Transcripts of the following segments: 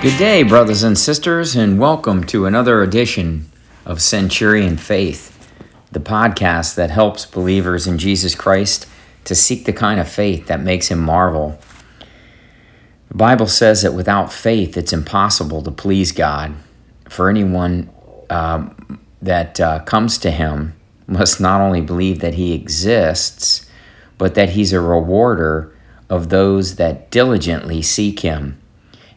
Good day, brothers and sisters, and welcome to another edition of Centurion Faith, the podcast that helps believers in Jesus Christ to seek the kind of faith that makes him marvel. The Bible says that without faith, it's impossible to please God. For anyone uh, that uh, comes to him must not only believe that he exists, but that he's a rewarder of those that diligently seek him.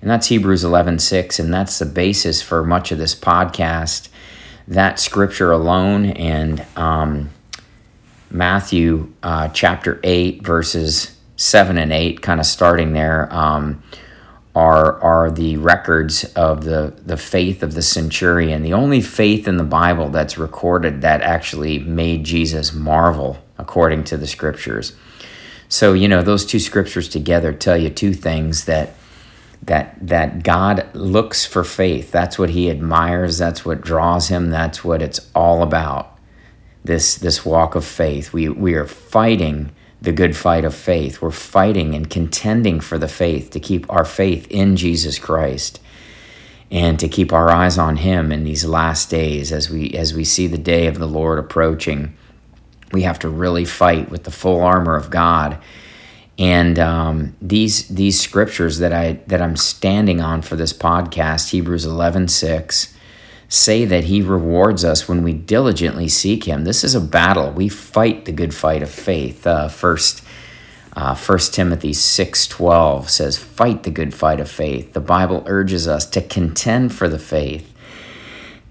And that's Hebrews 11:6 and that's the basis for much of this podcast. That scripture alone and um, Matthew uh, chapter 8 verses 7 and 8 kind of starting there um, are are the records of the the faith of the centurion. The only faith in the Bible that's recorded that actually made Jesus marvel according to the scriptures. So, you know, those two scriptures together tell you two things that that that God looks for faith. That's what he admires, that's what draws him, that's what it's all about. This this walk of faith. We we are fighting the good fight of faith. We're fighting and contending for the faith to keep our faith in Jesus Christ and to keep our eyes on him in these last days as we as we see the day of the Lord approaching. We have to really fight with the full armor of God and um, these these scriptures that I that I'm standing on for this podcast, Hebrews 11, 6, say that He rewards us when we diligently seek Him. This is a battle. We fight the good fight of faith. Uh, first, uh, 1 Timothy 6:12 says, "Fight the good fight of faith." The Bible urges us to contend for the faith.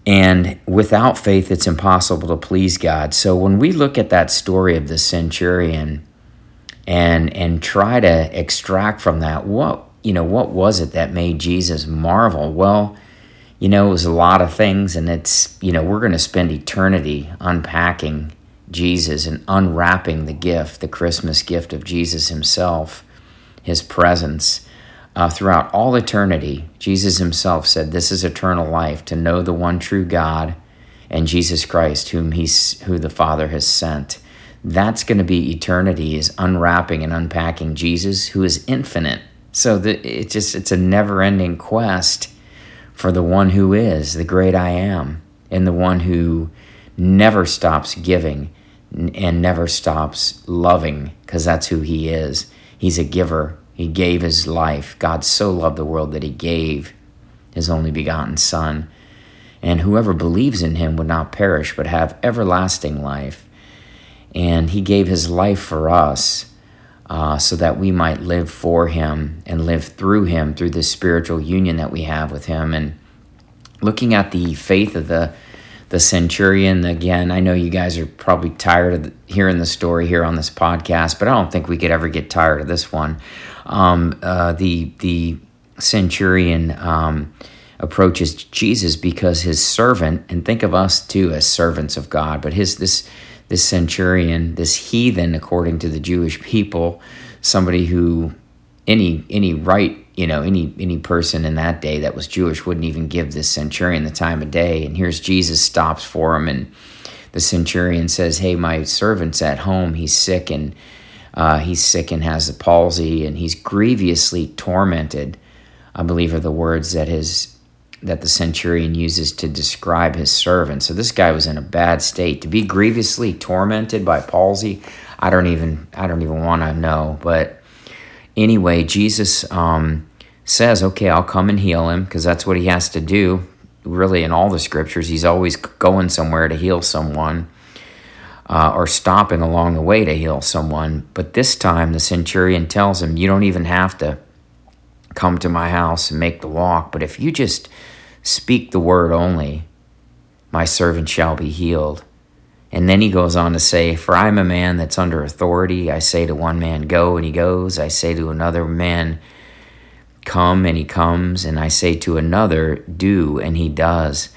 And without faith, it's impossible to please God. So when we look at that story of the centurion, and and try to extract from that what you know what was it that made Jesus marvel? Well you know it was a lot of things and it's you know we're going to spend eternity unpacking Jesus and unwrapping the gift the Christmas gift of Jesus himself his presence uh, throughout all eternity. Jesus himself said this is eternal life to know the one true God and Jesus Christ whom he's who the Father has sent that's going to be eternity is unwrapping and unpacking Jesus who is infinite. So it's just it's a never-ending quest for the one who is the great I am and the one who never stops giving and never stops loving because that's who he is. He's a giver. He gave his life. God so loved the world that he gave his only begotten son. And whoever believes in him would not perish but have everlasting life and he gave his life for us uh, so that we might live for him and live through him through this spiritual union that we have with him. And looking at the faith of the the centurion again i know you guys are probably tired of hearing the story here on this podcast but i don't think we could ever get tired of this one. Um, uh, the the centurion um, approaches jesus because his servant and think of us too as servants of god but his this this centurion, this heathen, according to the Jewish people, somebody who any any right you know any any person in that day that was Jewish wouldn't even give this centurion the time of day. And here's Jesus stops for him, and the centurion says, "Hey, my servant's at home. He's sick and." Uh, he's sick and has the palsy, and he's grievously tormented. I believe are the words that his that the centurion uses to describe his servant. So this guy was in a bad state. To be grievously tormented by palsy, I don't even I don't even want to know. But anyway, Jesus um, says, "Okay, I'll come and heal him," because that's what he has to do. Really, in all the scriptures, he's always going somewhere to heal someone. Uh, or stopping along the way to heal someone. But this time, the centurion tells him, You don't even have to come to my house and make the walk, but if you just Speak the word only, my servant shall be healed. And then he goes on to say, For I am a man that's under authority. I say to one man, Go, and he goes. I say to another man, Come, and he comes. And I say to another, Do, and he does.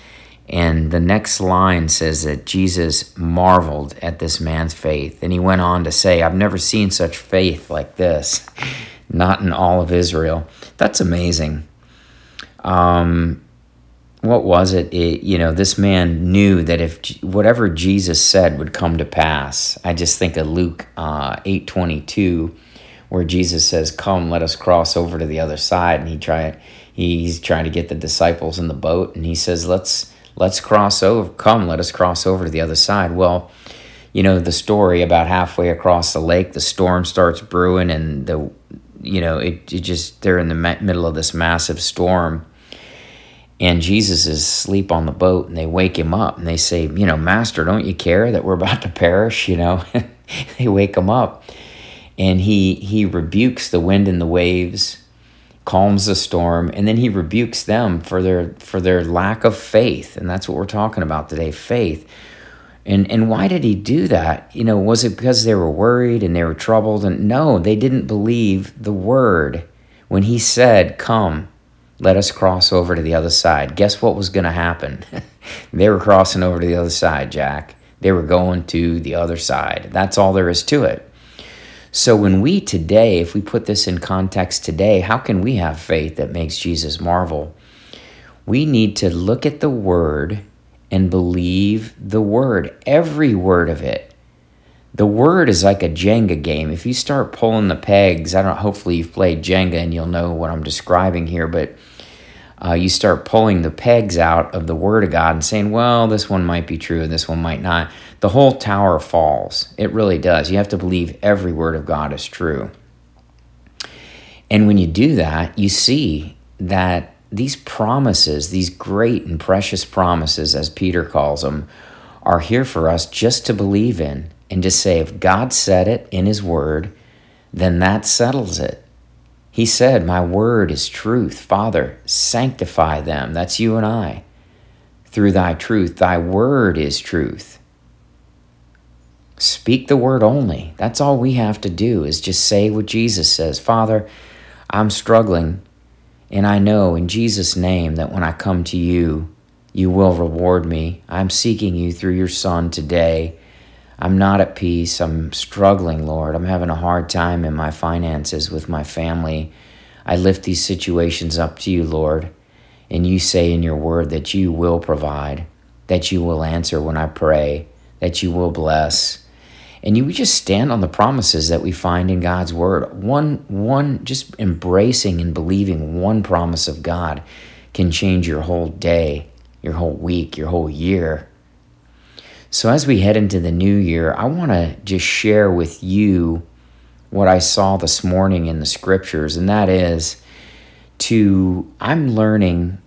And the next line says that Jesus marveled at this man's faith. And he went on to say, I've never seen such faith like this, not in all of Israel. That's amazing. Um, what was it? it? You know, this man knew that if whatever Jesus said would come to pass. I just think of Luke uh, eight twenty two, where Jesus says, "Come, let us cross over to the other side," and he try he's trying to get the disciples in the boat, and he says, "Let's let's cross over. Come, let us cross over to the other side." Well, you know the story about halfway across the lake, the storm starts brewing, and the you know it, it just they're in the middle of this massive storm. And Jesus is asleep on the boat, and they wake him up and they say, You know, Master, don't you care that we're about to perish? You know, they wake him up and he he rebukes the wind and the waves calms the storm and then he rebukes them for their for their lack of faith and that's what we're talking about today faith and and why did he do that? You know was it because they were worried and they were troubled? And no they didn't believe the word when he said come let us cross over to the other side. Guess what was going to happen? They were crossing over to the other side jack. They were going to the other side. That's all there is to it. So, when we today, if we put this in context today, how can we have faith that makes Jesus marvel? We need to look at the Word and believe the Word, every word of it. The Word is like a Jenga game. If you start pulling the pegs, I don't. Hopefully, you've played Jenga and you'll know what I'm describing here, but uh, you start pulling the pegs out of the Word of God and saying, well, this one might be true and this one might not, the whole tower falls. It really does. You have to believe every Word of God is true. And when you do that, you see that these promises, these great and precious promises, as Peter calls them, are here for us just to believe in and to say, if God said it in His Word, then that settles it. He said, My word is truth. Father, sanctify them. That's you and I. Through thy truth, thy word is truth. Speak the word only. That's all we have to do is just say what Jesus says. Father, I'm struggling, and I know in Jesus' name that when I come to you, you will reward me. I'm seeking you through your Son today. I'm not at peace. I'm struggling, Lord. I'm having a hard time in my finances with my family. I lift these situations up to you, Lord. And you say in your word that you will provide, that you will answer when I pray, that you will bless. And you just stand on the promises that we find in God's word. One, one, just embracing and believing one promise of God can change your whole day, your whole week, your whole year. So, as we head into the new year, I want to just share with you what I saw this morning in the scriptures, and that is to, I'm learning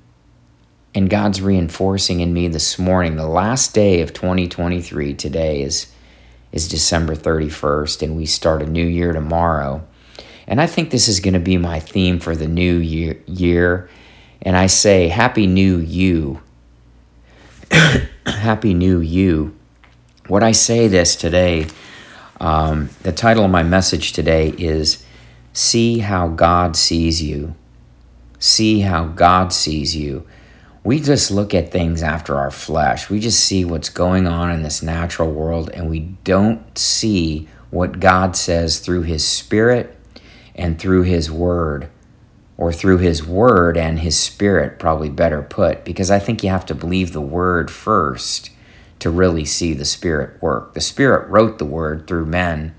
and God's reinforcing in me this morning. The last day of 2023 today is, is December 31st, and we start a new year tomorrow. And I think this is going to be my theme for the new year. year. And I say, Happy New You. Happy New You. What I say this today, um, the title of my message today is See How God Sees You. See How God Sees You. We just look at things after our flesh. We just see what's going on in this natural world and we don't see what God says through His Spirit and through His Word or through his word and his spirit, probably better put, because I think you have to believe the word first to really see the Spirit work. The Spirit wrote the Word through men,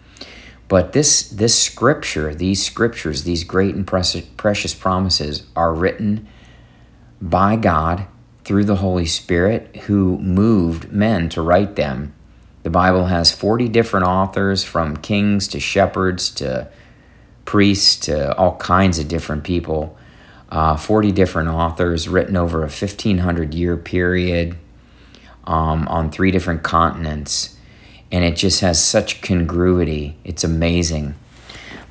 but this this scripture, these scriptures, these great and precious promises are written by God through the Holy Spirit who moved men to write them. The Bible has 40 different authors from kings to shepherds to priests to all kinds of different people. Uh, 40 different authors written over a 1500 year period um, on three different continents, and it just has such congruity. It's amazing.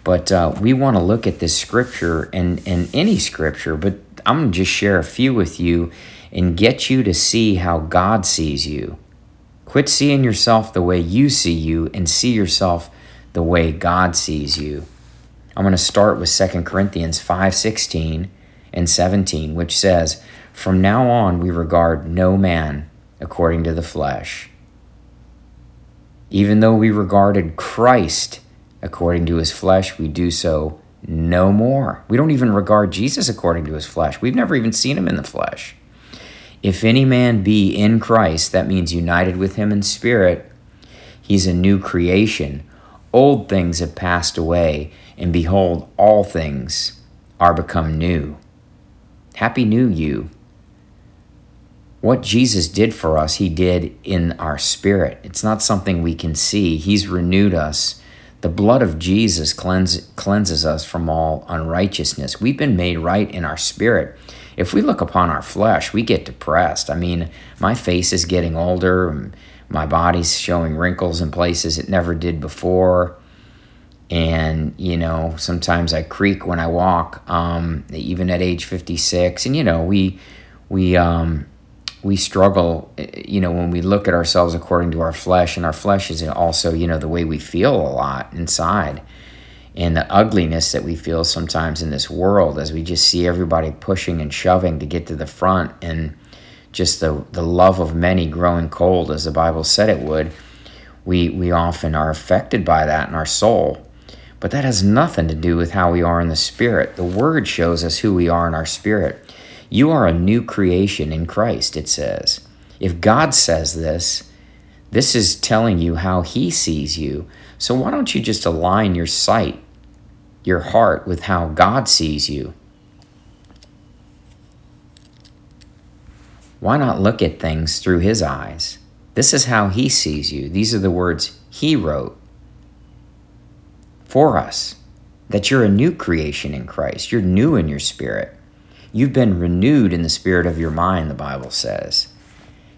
But uh, we want to look at this scripture and, and any scripture, but I'm going to just share a few with you and get you to see how God sees you. Quit seeing yourself the way you see you and see yourself the way God sees you. I'm going to start with 2 Corinthians 5:16 and 17, which says, "From now on we regard no man according to the flesh. Even though we regarded Christ according to his flesh, we do so no more. We don't even regard Jesus according to his flesh. We've never even seen him in the flesh. If any man be in Christ, that means united with him in spirit, he's a new creation. old things have passed away, and behold, all things are become new. Happy New You. What Jesus did for us, He did in our spirit. It's not something we can see. He's renewed us. The blood of Jesus cleanse, cleanses us from all unrighteousness. We've been made right in our spirit. If we look upon our flesh, we get depressed. I mean, my face is getting older, my body's showing wrinkles in places it never did before. And, you know, sometimes I creak when I walk, um, even at age 56. And, you know, we, we, um, we struggle, eh, you know, when we look at ourselves according to our flesh, and our flesh is also, you know, the way we feel a lot inside and the ugliness that we feel sometimes in this world as we just see everybody pushing and shoving to get to the front and just the, the love of many growing cold as the Bible said it would, we, we often are affected by that in our soul. But that has nothing to do with how we are in the spirit. The word shows us who we are in our spirit. You are a new creation in Christ, it says. If God says this, this is telling you how He sees you. So why don't you just align your sight, your heart, with how God sees you? Why not look at things through His eyes? This is how He sees you. These are the words He wrote for us that you're a new creation in Christ. You're new in your spirit. You've been renewed in the spirit of your mind, the Bible says.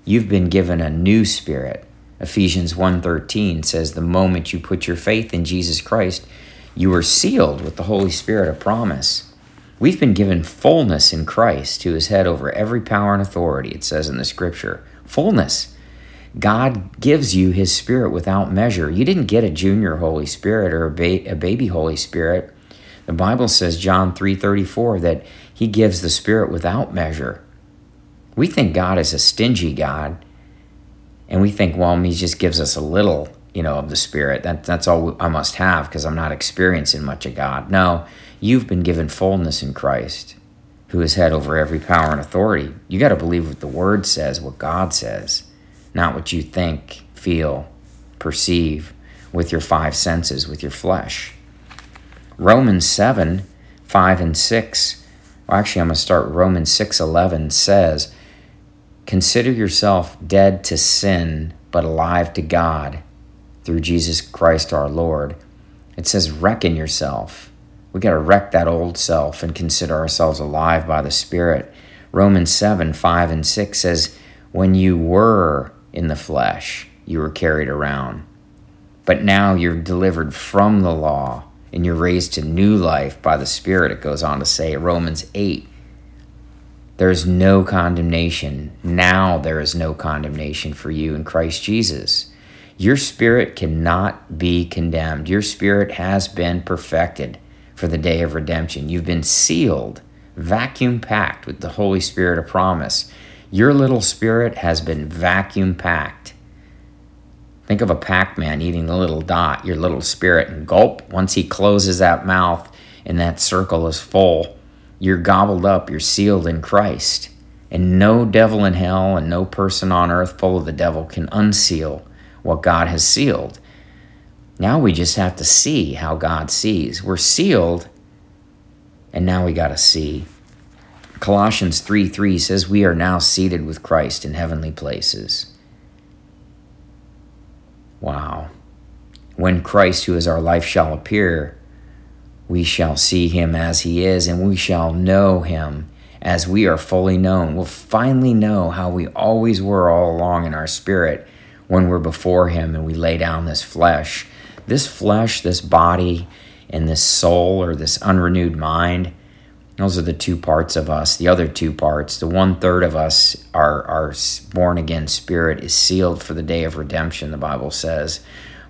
You've been given a new spirit. Ephesians 1:13 says the moment you put your faith in Jesus Christ, you are sealed with the Holy Spirit of promise. We've been given fullness in Christ, who is head over every power and authority, it says in the scripture. Fullness. God gives you his spirit without measure. You didn't get a junior Holy Spirit or a, ba- a baby Holy Spirit. The Bible says John 3:34 that he gives the spirit without measure. We think God is a stingy God and we think well he just gives us a little, you know, of the spirit. That that's all I must have because I'm not experiencing much of God. No, you've been given fullness in Christ who is head over every power and authority. You got to believe what the word says, what God says, not what you think, feel, perceive with your five senses, with your flesh. Romans 7 5 and 6. Well, actually, I'm going to start Romans 6 11 says, Consider yourself dead to sin, but alive to God through Jesus Christ our Lord. It says, reckon yourself. We got to wreck that old self and consider ourselves alive by the Spirit. Romans 7 5 and 6 says, When you were in the flesh, you were carried around. But now you're delivered from the law and you're raised to new life by the Spirit, it goes on to say, Romans 8. There is no condemnation. Now there is no condemnation for you in Christ Jesus. Your spirit cannot be condemned. Your spirit has been perfected for the day of redemption. You've been sealed, vacuum packed with the Holy Spirit of promise. Your little spirit has been vacuum packed Think of a Pac Man eating the little dot, your little spirit, and gulp. Once he closes that mouth and that circle is full, you're gobbled up, you're sealed in Christ. And no devil in hell and no person on earth full of the devil can unseal what God has sealed. Now we just have to see how God sees. We're sealed, and now we got to see. Colossians 3 3 says, We are now seated with Christ in heavenly places. Wow. When Christ, who is our life, shall appear, we shall see him as he is, and we shall know him as we are fully known. We'll finally know how we always were all along in our spirit when we're before him and we lay down this flesh. This flesh, this body, and this soul or this unrenewed mind those are the two parts of us. The other two parts, the one third of us, our, our born again spirit is sealed for the day of redemption, the Bible says.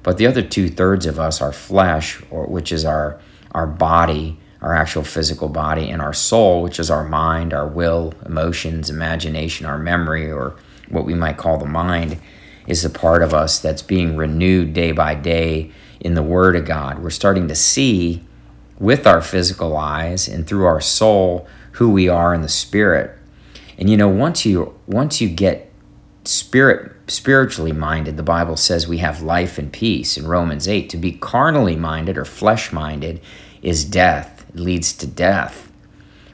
But the other two thirds of us, our flesh, or which is our our body, our actual physical body, and our soul, which is our mind, our will, emotions, imagination, our memory, or what we might call the mind, is the part of us that's being renewed day by day in the Word of God. We're starting to see with our physical eyes and through our soul who we are in the spirit. And you know, once you once you get spirit spiritually minded, the Bible says we have life and peace in Romans 8. To be carnally minded or flesh minded is death, it leads to death.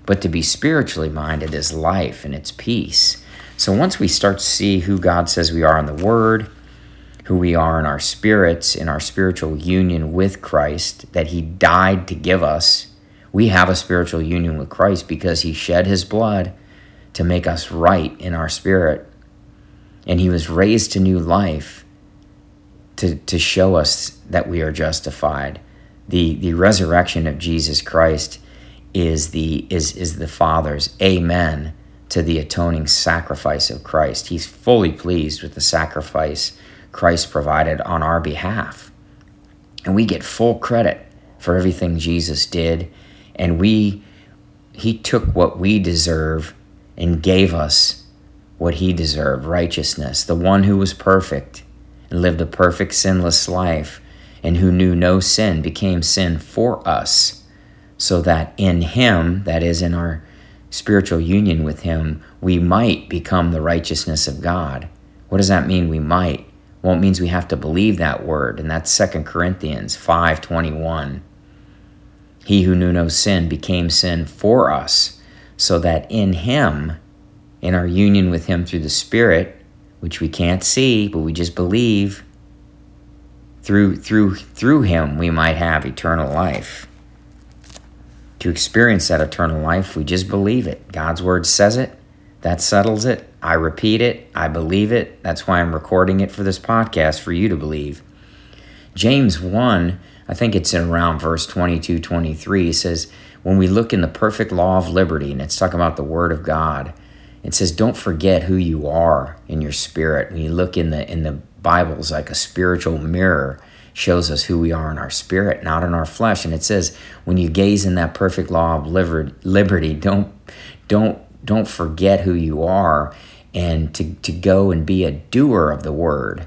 But to be spiritually minded is life and it's peace. So once we start to see who God says we are in the Word, who we are in our spirits, in our spiritual union with Christ, that He died to give us, we have a spiritual union with Christ because He shed His blood to make us right in our spirit. And He was raised to new life to, to show us that we are justified. The, the resurrection of Jesus Christ is the, is, is the Father's amen to the atoning sacrifice of Christ. He's fully pleased with the sacrifice Christ provided on our behalf. And we get full credit for everything Jesus did. And we, He took what we deserve and gave us what He deserved righteousness. The one who was perfect and lived a perfect, sinless life and who knew no sin became sin for us, so that in Him, that is, in our spiritual union with Him, we might become the righteousness of God. What does that mean, we might? Well, it means we have to believe that word, and that's 2 Corinthians 5.21. He who knew no sin became sin for us, so that in him, in our union with him through the Spirit, which we can't see, but we just believe, through, through, through him we might have eternal life. To experience that eternal life, we just believe it. God's word says it, that settles it. I repeat it. I believe it. That's why I'm recording it for this podcast for you to believe. James 1, I think it's in around verse 22 23, says, When we look in the perfect law of liberty, and it's talking about the Word of God, it says, Don't forget who you are in your spirit. When you look in the in the Bible's like a spiritual mirror, shows us who we are in our spirit, not in our flesh. And it says, when you gaze in that perfect law of liberty, don't don't don't forget who you are and to, to go and be a doer of the word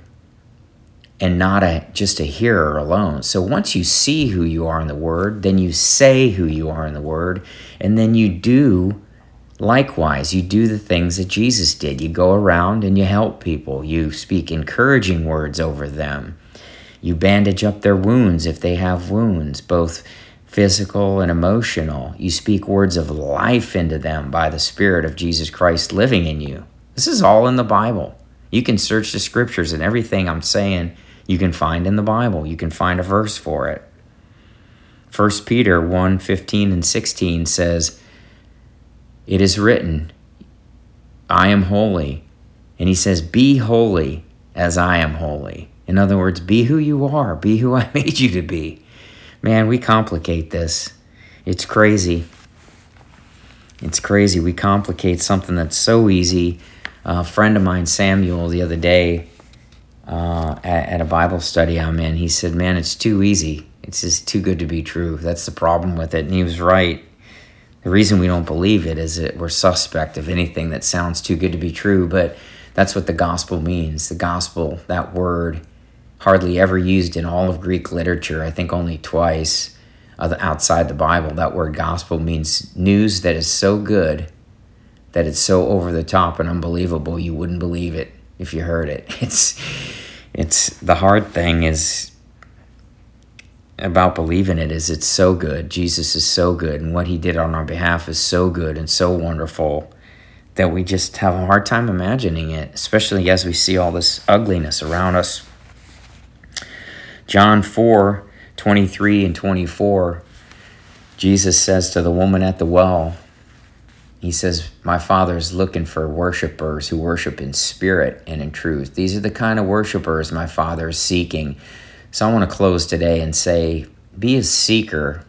and not a just a hearer alone. So once you see who you are in the word, then you say who you are in the word, and then you do likewise. You do the things that Jesus did. You go around and you help people. You speak encouraging words over them. You bandage up their wounds if they have wounds, both physical and emotional. You speak words of life into them by the Spirit of Jesus Christ living in you. This is all in the Bible. You can search the scriptures and everything I'm saying you can find in the Bible. You can find a verse for it. 1 Peter 1 15 and 16 says, It is written, I am holy. And he says, Be holy as I am holy. In other words, be who you are, be who I made you to be. Man, we complicate this. It's crazy. It's crazy. We complicate something that's so easy. A friend of mine, Samuel, the other day uh, at, at a Bible study I'm in, he said, Man, it's too easy. It's just too good to be true. That's the problem with it. And he was right. The reason we don't believe it is that we're suspect of anything that sounds too good to be true, but that's what the gospel means. The gospel, that word, hardly ever used in all of Greek literature. I think only twice outside the Bible. That word gospel means news that is so good that it's so over the top and unbelievable you wouldn't believe it if you heard it. It's it's the hard thing is about believing it is it's so good. Jesus is so good and what he did on our behalf is so good and so wonderful that we just have a hard time imagining it, especially as we see all this ugliness around us John 4 23 and 24, Jesus says to the woman at the well, He says, My Father is looking for worshipers who worship in spirit and in truth. These are the kind of worshipers my Father is seeking. So I want to close today and say, Be a seeker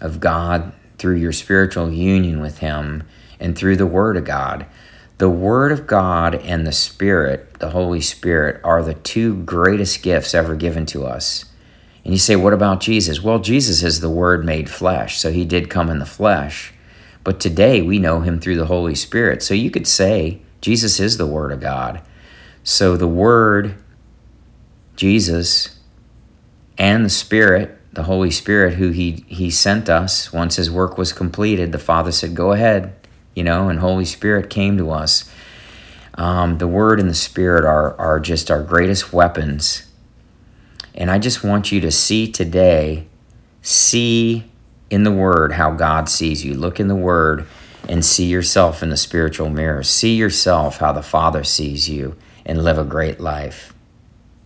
of God through your spiritual union with Him and through the Word of God. The Word of God and the Spirit, the Holy Spirit, are the two greatest gifts ever given to us. And you say, what about Jesus? Well, Jesus is the Word made flesh, so he did come in the flesh. But today we know him through the Holy Spirit. So you could say Jesus is the Word of God. So the Word, Jesus, and the Spirit, the Holy Spirit, who he, he sent us once his work was completed, the Father said, Go ahead, you know, and Holy Spirit came to us, Um, the Word and the Spirit are, are just our greatest weapons. And I just want you to see today, see in the Word how God sees you. Look in the Word and see yourself in the spiritual mirror. See yourself how the Father sees you and live a great life.